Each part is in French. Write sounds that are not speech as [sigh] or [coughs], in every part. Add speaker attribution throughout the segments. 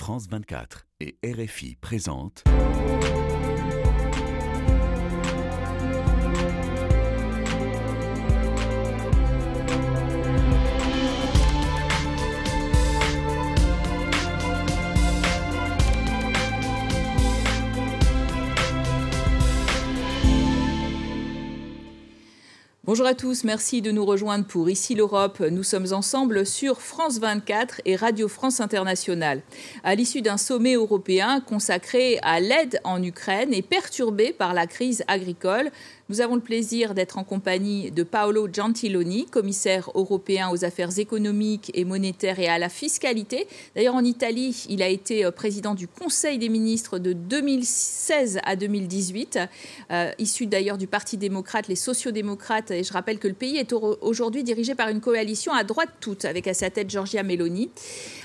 Speaker 1: France 24 et RFI présentent.
Speaker 2: Bonjour à tous, merci de nous rejoindre pour Ici l'Europe. Nous sommes ensemble sur France 24 et Radio France Internationale. À l'issue d'un sommet européen consacré à l'aide en Ukraine et perturbé par la crise agricole, nous avons le plaisir d'être en compagnie de Paolo Gentiloni, commissaire européen aux affaires économiques et monétaires et à la fiscalité. D'ailleurs, en Italie, il a été euh, président du Conseil des ministres de 2016 à 2018, euh, issu d'ailleurs du Parti démocrate, les sociodémocrates. Et je rappelle que le pays est aujourd'hui dirigé par une coalition à droite toute, avec à sa tête Giorgia Meloni.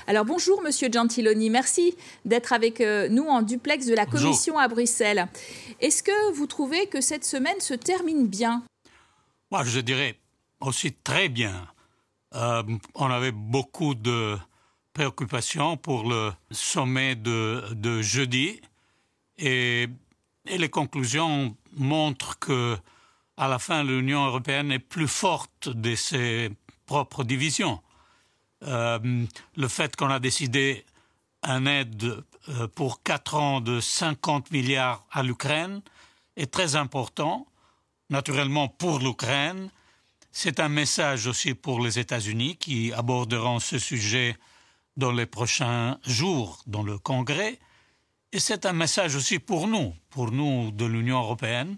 Speaker 2: Alors bonjour, monsieur Gentiloni. Merci d'être avec euh, nous en duplex de la Commission à Bruxelles. Est-ce que vous trouvez que cette semaine se termine bien?
Speaker 3: Moi, je dirais aussi très bien. Euh, on avait beaucoup de préoccupations pour le sommet de, jeudi et, les conclusions montrent que à la fin l'Union européenne est plus forte de ses propres divisions. Euh, le fait qu'on a décidé un aide euh, pour quatre ans de 50 milliards à l'Ukraine est très important naturellement pour l'Ukraine. C'est un message aussi pour les États-Unis qui aborderont ce sujet dans les prochains jours dans le Congrès. Et c'est un message aussi pour nous, pour nous de l'Union européenne,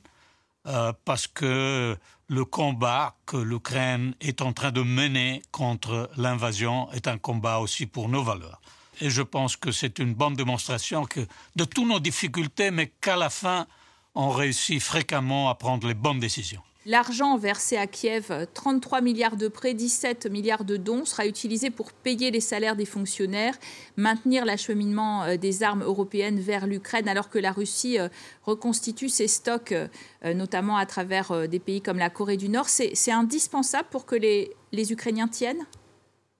Speaker 3: euh, parce que le combat que l'Ukraine est en train de mener contre l'invasion est un combat aussi pour nos valeurs. Et je pense que c'est une bonne démonstration que de toutes nos difficultés, mais qu'à la fin, on réussit fréquemment à prendre les bonnes décisions.
Speaker 2: L'argent versé à Kiev, 33 milliards de prêts, 17 milliards de dons, sera utilisé pour payer les salaires des fonctionnaires, maintenir l'acheminement euh, des armes européennes vers l'Ukraine, alors que la Russie euh, reconstitue ses stocks, euh, notamment à travers des pays comme la Corée du Nord. C'est indispensable pour que les, Ukrainiens tiennent?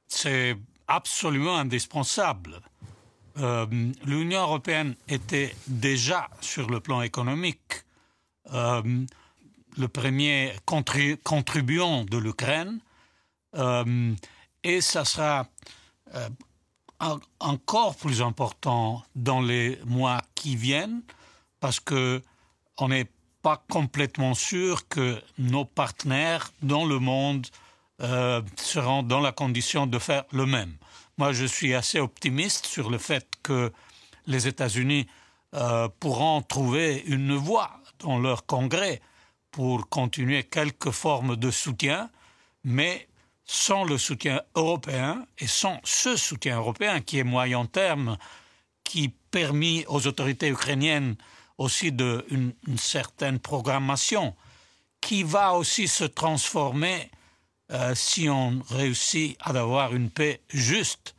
Speaker 3: C'est absolument indispensable. Euh, l'Union européenne était déjà sur le plan économique euh, le premier contribuant de l'Ukraine euh, et ça sera encore plus important dans les mois qui viennent parce que on n'est pas complètement sûr que nos partenaires dans le monde seront dans la condition de faire le même. Moi, je suis assez optimiste sur le fait que les États-Unis euh, pourront trouver une voie dans leur Congrès pour continuer quelque forme de soutien, mais sans le soutien européen et sans ce soutien européen qui est moyen terme, qui permet aux autorités ukrainiennes aussi de une, certaine programmation, qui va aussi se transformer euh, si on réussit à avoir une paix juste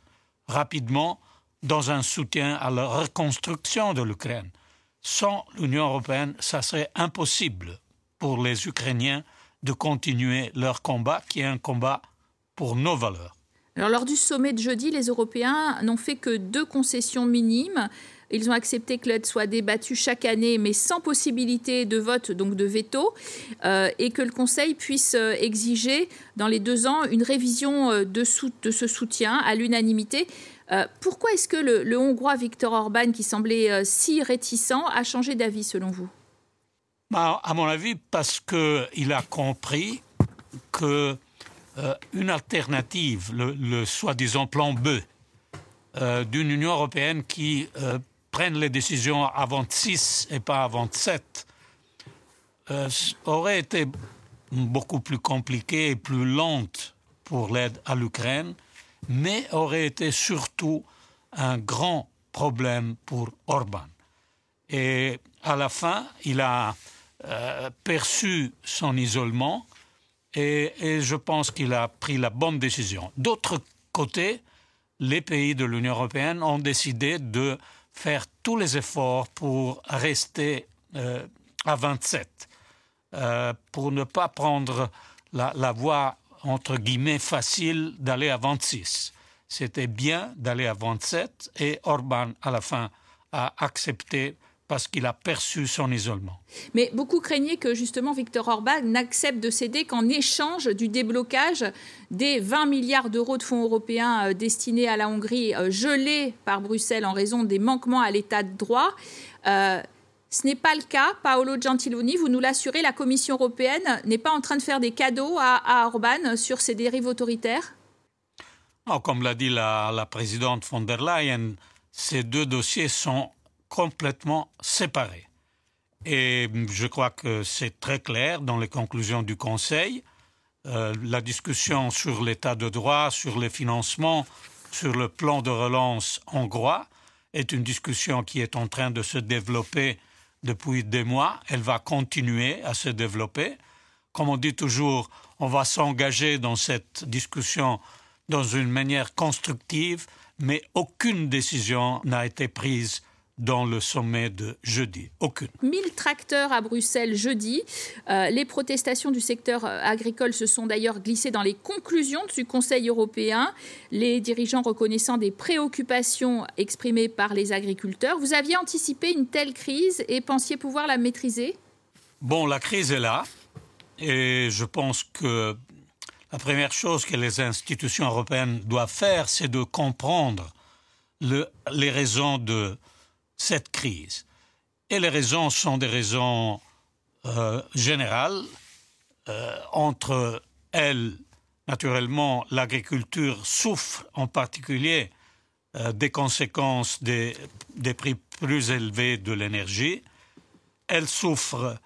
Speaker 3: rapidement dans un soutien à la reconstruction de l'Ukraine. Sans l'Union européenne, ça serait impossible pour les Ukrainiens de continuer leur combat, qui est un combat pour nos valeurs.
Speaker 2: Alors, lors du sommet de jeudi, les Européens n'ont fait que deux concessions minimes. Ils ont accepté que l'aide soit débattue chaque année, mais sans possibilité de vote, donc de veto, euh, et que le Conseil puisse euh, exiger dans les deux ans une révision euh, de, ce soutien à l'unanimité. pourquoi est-ce que le, Hongrois Viktor Orban, qui semblait si réticent, a changé d'avis selon vous?
Speaker 3: Bah, À mon avis, parce qu'il a compris que une alternative, le, soi-disant plan B, d'une Union européenne qui prennent les décisions à 26 et pas 27 euh, aurait été beaucoup plus compliquée et plus lente pour l'aide à l'Ukraine, mais aurait été surtout un grand problème pour Orban. Et à la fin, il a euh, perçu son isolement et, je pense qu'il a pris la bonne décision. D'autre côté, les pays de l'Union européenne ont décidé de faire tous les efforts pour rester euh, à 27, euh, pour ne pas prendre la, voie, entre guillemets, facile d'aller à 26. c'était bien d'aller à 27 et Orban, à la fin, a accepté parce qu'il a perçu son isolement.
Speaker 2: Mais beaucoup craignaient que justement Viktor Orban n'accepte de céder qu'en échange du déblocage des 20 milliards d'euros de fonds européens euh, destinés à la Hongrie, euh, gelés par Bruxelles en raison des manquements à l'état de droit. Euh, ce n'est pas le cas. Paolo Gentiloni, vous nous l'assurez, la Commission européenne n'est pas en train de faire des cadeaux à, Orban sur ses dérives autoritaires?
Speaker 3: Comme l'a dit la, la présidente von der Leyen, ces deux dossiers sont complètement séparés. Et je crois que c'est très clair dans les conclusions du Conseil. Euh, la discussion sur l'état de droit, sur les financements, sur le plan de relance hongrois est une discussion qui est en train de se développer depuis des mois. Elle va continuer à se développer. Comme on dit toujours, on va s'engager dans cette discussion dans une manière constructive, mais aucune décision n'a été prise dans le sommet de jeudi. Aucune.
Speaker 2: 1000 tracteurs à Bruxelles jeudi. Euh, les protestations du secteur euh, agricole se sont d'ailleurs glissées dans les conclusions du Conseil européen, les dirigeants reconnaissant des préoccupations exprimées par les agriculteurs. Vous aviez anticipé une telle crise et pensiez pouvoir la maîtriser?
Speaker 3: Bon, la crise est là et je pense que la première chose que les institutions européennes doivent faire, c'est de comprendre le, les raisons de cette crise. Et les raisons sont des raisons euh, générales. Euh, entre elles, naturellement, l'agriculture souffre en particulier euh, des conséquences des, des, prix plus élevés de l'énergie. Elle souffre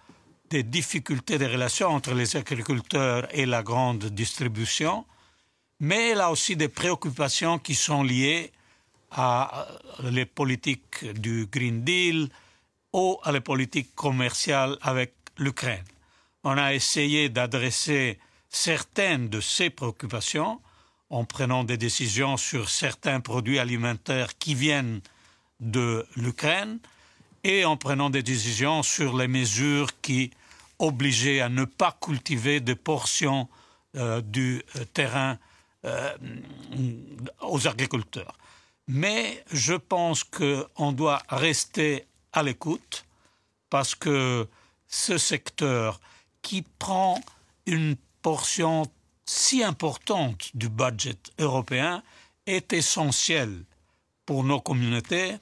Speaker 3: des difficultés des relations entre les agriculteurs et la grande distribution, mais elle a aussi des préoccupations qui sont liées à les politiques du Green Deal ou à les politiques commerciales avec l'Ukraine. On a essayé d'adresser certaines de ces préoccupations en prenant des décisions sur certains produits alimentaires qui viennent de l'Ukraine et en prenant des décisions sur les mesures qui obligeaient à ne pas cultiver des portions euh, du euh, terrain euh, aux agriculteurs. Mais je pense qu'on doit rester à l'écoute parce que ce secteur qui prend une portion si importante du budget européen est essentiel pour nos communautés,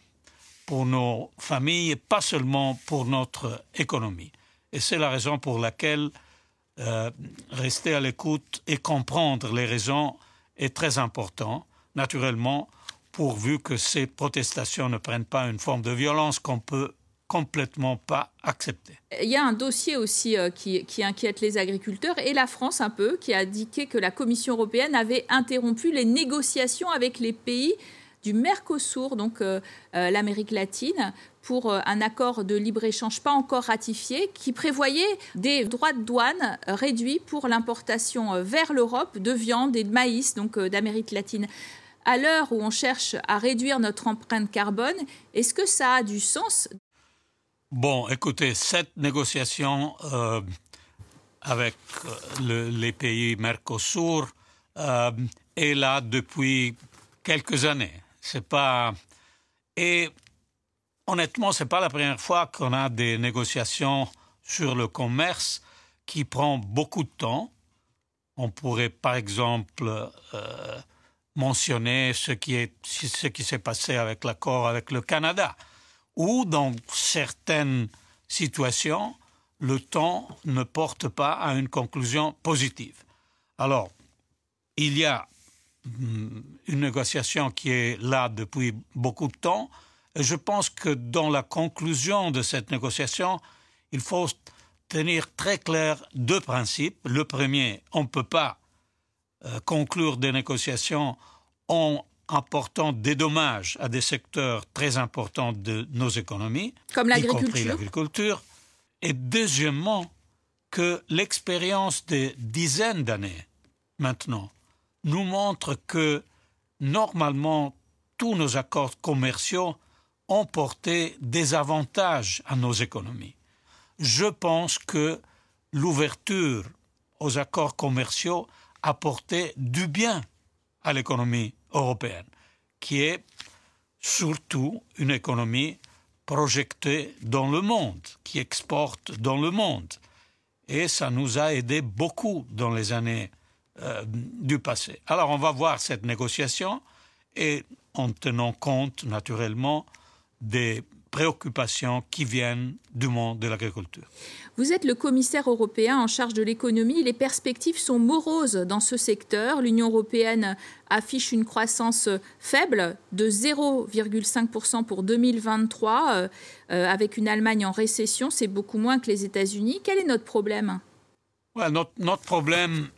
Speaker 3: pour nos familles, pas seulement pour notre économie. Et c'est la raison pour laquelle euh, rester à l'écoute et comprendre les raisons est très important. Naturellement, pourvu que ces protestations ne prennent pas une forme de violence qu'on peut complètement pas accepter.
Speaker 2: Il y a un dossier aussi euh, qui, inquiète les agriculteurs et la France un peu, qui a indiqué que la Commission européenne avait interrompu les négociations avec les pays du Mercosur, donc euh, euh, l'Amérique latine, pour un accord de libre-échange pas encore ratifié, qui prévoyait des droits de douane réduits pour l'importation vers l'Europe de viande et de maïs, donc d'Amérique latine à l'heure où on cherche à réduire notre empreinte carbone, est-ce que ça a du sens?
Speaker 3: Bon, écoutez, cette négociation euh, avec euh, les pays Mercosur euh, est là depuis quelques années. C'est pas et honnêtement, c'est pas la première fois qu'on a des négociations sur le commerce qui prend beaucoup de temps. On pourrait, par exemple, mentionner ce qui est ce qui s'est passé avec l'accord avec le Canada, où dans certaines situations le temps ne porte pas à une conclusion positive. Alors, il y a mm, une négociation qui est là depuis beaucoup de temps. Et je pense que dans la conclusion de cette négociation, il faut tenir très clair deux principes. Le premier, on ne peut pas conclure des négociations en apportant des dommages à des secteurs très importants de nos économies,
Speaker 2: comme
Speaker 3: l'agriculture. Et deuxièmement, que l'expérience des dizaines d'années maintenant nous montre que normalement tous nos accords commerciaux ont porté des avantages à nos économies. Je pense que l'ouverture aux accords commerciaux a porté du bien à l'économie européenne, qui est surtout une économie projetée dans le monde, qui exporte dans le monde. Et ça nous a aidé beaucoup dans les années euh, du passé. Alors on va voir cette négociation et en tenant compte naturellement des préoccupations qui viennent du monde de l'agriculture.
Speaker 2: Vous êtes le commissaire européen en charge de l'économie. Les perspectives sont moroses dans ce secteur. L'Union européenne affiche une croissance faible de 0,5% pour 2023, euh, euh, avec une Allemagne en récession. C'est beaucoup moins que les États-Unis. Quel est notre problème?
Speaker 3: Notre, notre, problème,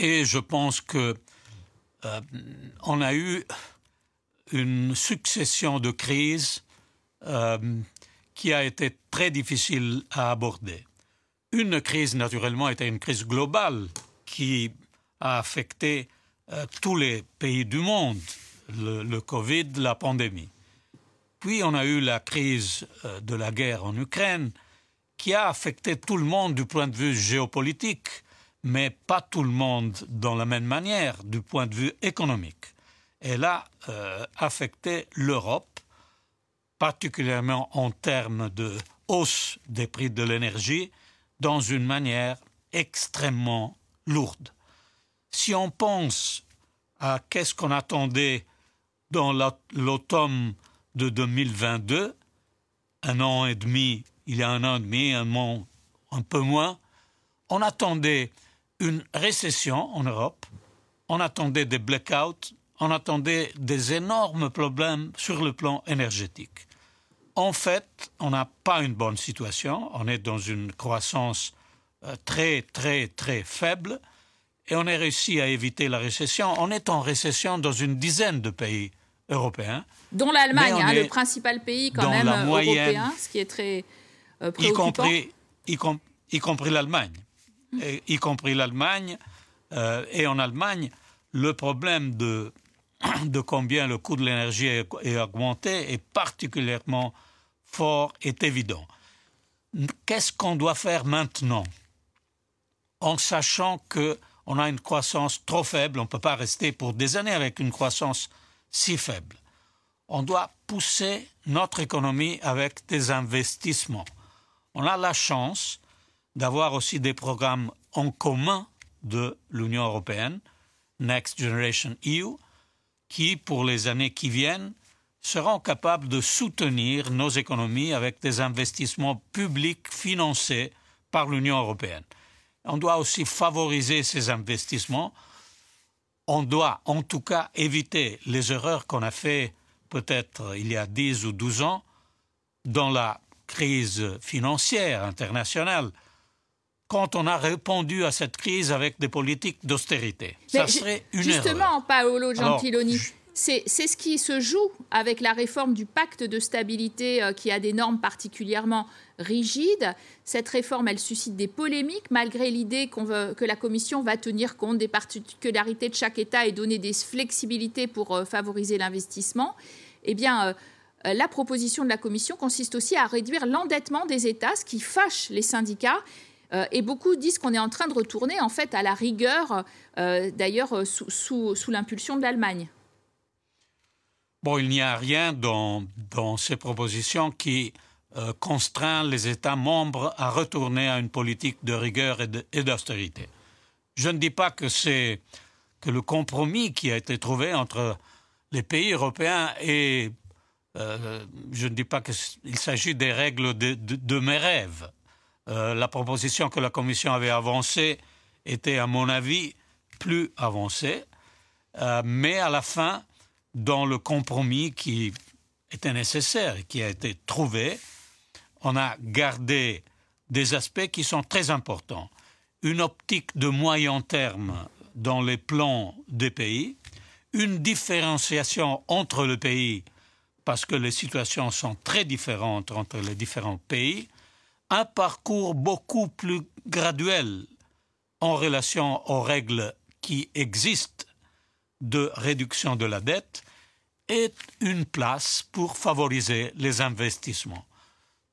Speaker 3: et je pense que euh, on a eu une succession de crises euh, qui a été très difficile à aborder. Une crise, naturellement, était une crise globale qui a affecté euh, tous les pays du monde, le, Covid, la pandémie. Puis on a eu la crise euh, de la guerre en Ukraine, qui a affecté tout le monde du point de vue géopolitique, mais pas tout le monde dans la même manière du point de vue économique. Elle a affecté l'Europe particulièrement en termes de hausse des prix de l'énergie, dans une manière extrêmement lourde. Si on pense à qu'est-ce qu'on attendait dans l'automne de 2022, un an et demi, il y a un an et demi, un, an, un peu moins, on attendait une récession en Europe, on attendait des blackouts, on attendait des énormes problèmes sur le plan énergétique. En fait, on n'a pas une bonne situation, on est dans une croissance euh, très très très faible et on a réussi à éviter la récession. On est en récession dans une dizaine de pays européens.
Speaker 2: Dont l'Allemagne, hein, le principal pays quand même européen, ce qui est très euh, préoccupant.
Speaker 3: Y compris, y, compris l'Allemagne. Y compris l'Allemagne. Euh, et en Allemagne, le problème de [coughs] de combien le coût de l'énergie est augmenté est particulièrement fort est évident. Qu'est-ce qu'on doit faire maintenant? En sachant qu'on a une croissance trop faible, on ne peut pas rester pour des années avec une croissance si faible. On doit pousser notre économie avec des investissements. On a la chance d'avoir aussi des programmes en commun de l'Union européenne, Next Generation EU, qui, pour les années qui viennent, seront capables de soutenir nos économies avec des investissements publics financés par l'Union européenne. On doit aussi favoriser ces investissements. On doit en tout cas éviter les erreurs qu'on a faites peut-être il y a 10 ou 12 ans dans la crise financière internationale quand on a répondu à cette crise avec des politiques d'austérité.
Speaker 2: Ça serait une Justement, Paolo Gentiloni, c'est ce qui se joue avec la réforme du pacte de stabilité euh, qui a des normes particulièrement rigides. Cette réforme, elle suscite des polémiques malgré l'idée que la Commission va tenir compte des particularités de chaque État et donner des flexibilités pour euh, favoriser l'investissement. Eh bien, euh, la proposition de la Commission consiste aussi à réduire l'endettement des États, ce qui fâche les syndicats euh, et beaucoup disent qu'on est en train de retourner en fait à la rigueur, euh, d'ailleurs euh, sous, l'impulsion de l'Allemagne.
Speaker 3: Bon, il n'y a rien dans, ces propositions qui contraint les États membres à retourner à une politique de rigueur et d'austérité. Je ne dis pas que c'est que le compromis qui a été trouvé entre les pays européens et je ne dis pas qu'il s'agit des règles de mes rêves. Euh, la proposition que la Commission avait avancée était, à mon avis, plus avancée. Euh, mais à la fin, dans le compromis qui était nécessaire et qui a été trouvé, on a gardé des aspects qui sont très importants. Une optique de moyen terme dans les plans des pays, une différenciation entre les pays, parce que les situations sont très différentes entre les différents pays, un parcours beaucoup plus graduel en relation aux règles qui existent de réduction de la dette et une place pour favoriser les investissements.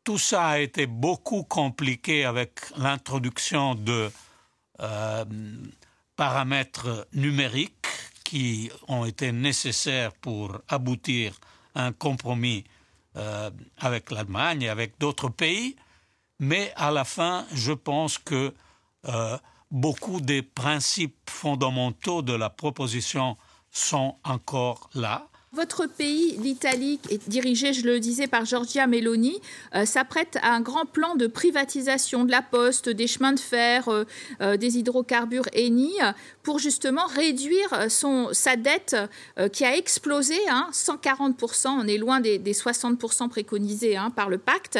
Speaker 3: Tout ça a été beaucoup compliqué avec l'introduction de euh, paramètres numériques qui ont été nécessaires pour aboutir à un compromis euh, avec l'Allemagne et avec d'autres pays. Mais à la fin, je pense que euh, beaucoup des principes fondamentaux de la proposition sont encore là.
Speaker 2: Votre pays, l'Italie, est dirigé, je le disais, par Giorgia Meloni, euh, s'apprête à un grand plan de privatisation de la poste, des chemins de fer, euh, euh, des hydrocarbures Eni, pour justement réduire sa dette qui a explosé, 140%, hein, on est loin des, 60% préconisés hein, par le pacte.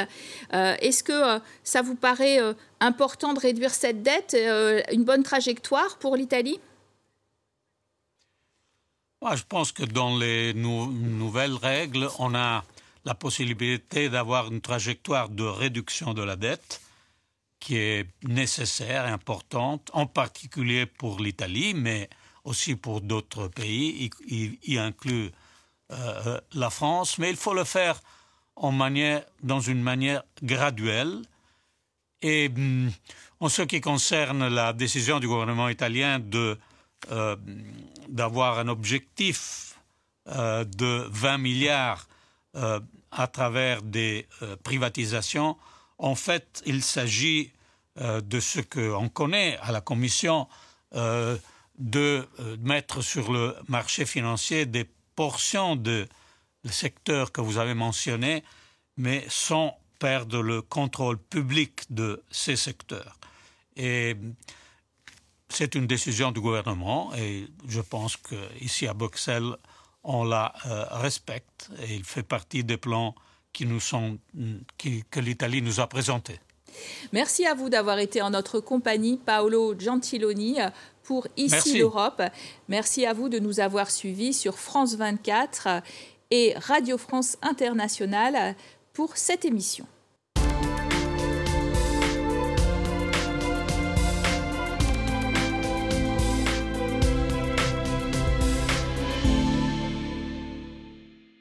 Speaker 2: Est-ce que ça vous paraît important de réduire cette dette, une bonne trajectoire pour l'Italie?
Speaker 3: Moi, je pense que dans les nouvelles règles, on a la possibilité d'avoir une trajectoire de réduction de la dette qui est nécessaire et importante, en particulier pour l'Italie, mais aussi pour d'autres pays, y, inclut euh, la France. Mais il faut le faire en manière, dans une manière graduelle. Et hum, en ce qui concerne la décision du gouvernement italien de euh, d'avoir un objectif euh, de 20 milliards euh, à travers des privatisations. En fait, il s'agit de ce qu'on connaît à la Commission, de mettre sur le marché financier des portions de secteur que vous avez mentionné, mais sans perdre le contrôle public de ces secteurs. Et c'est une décision du gouvernement et je pense qu'ici à Bruxelles, on la euh, respecte et il fait partie des plans qui nous sont, que l'Italie nous a présentés.
Speaker 2: Merci à vous d'avoir été en notre compagnie, Paolo Gentiloni, pour Ici l'Europe. Merci à vous de nous avoir suivis sur France 24 et Radio France Internationale pour cette émission.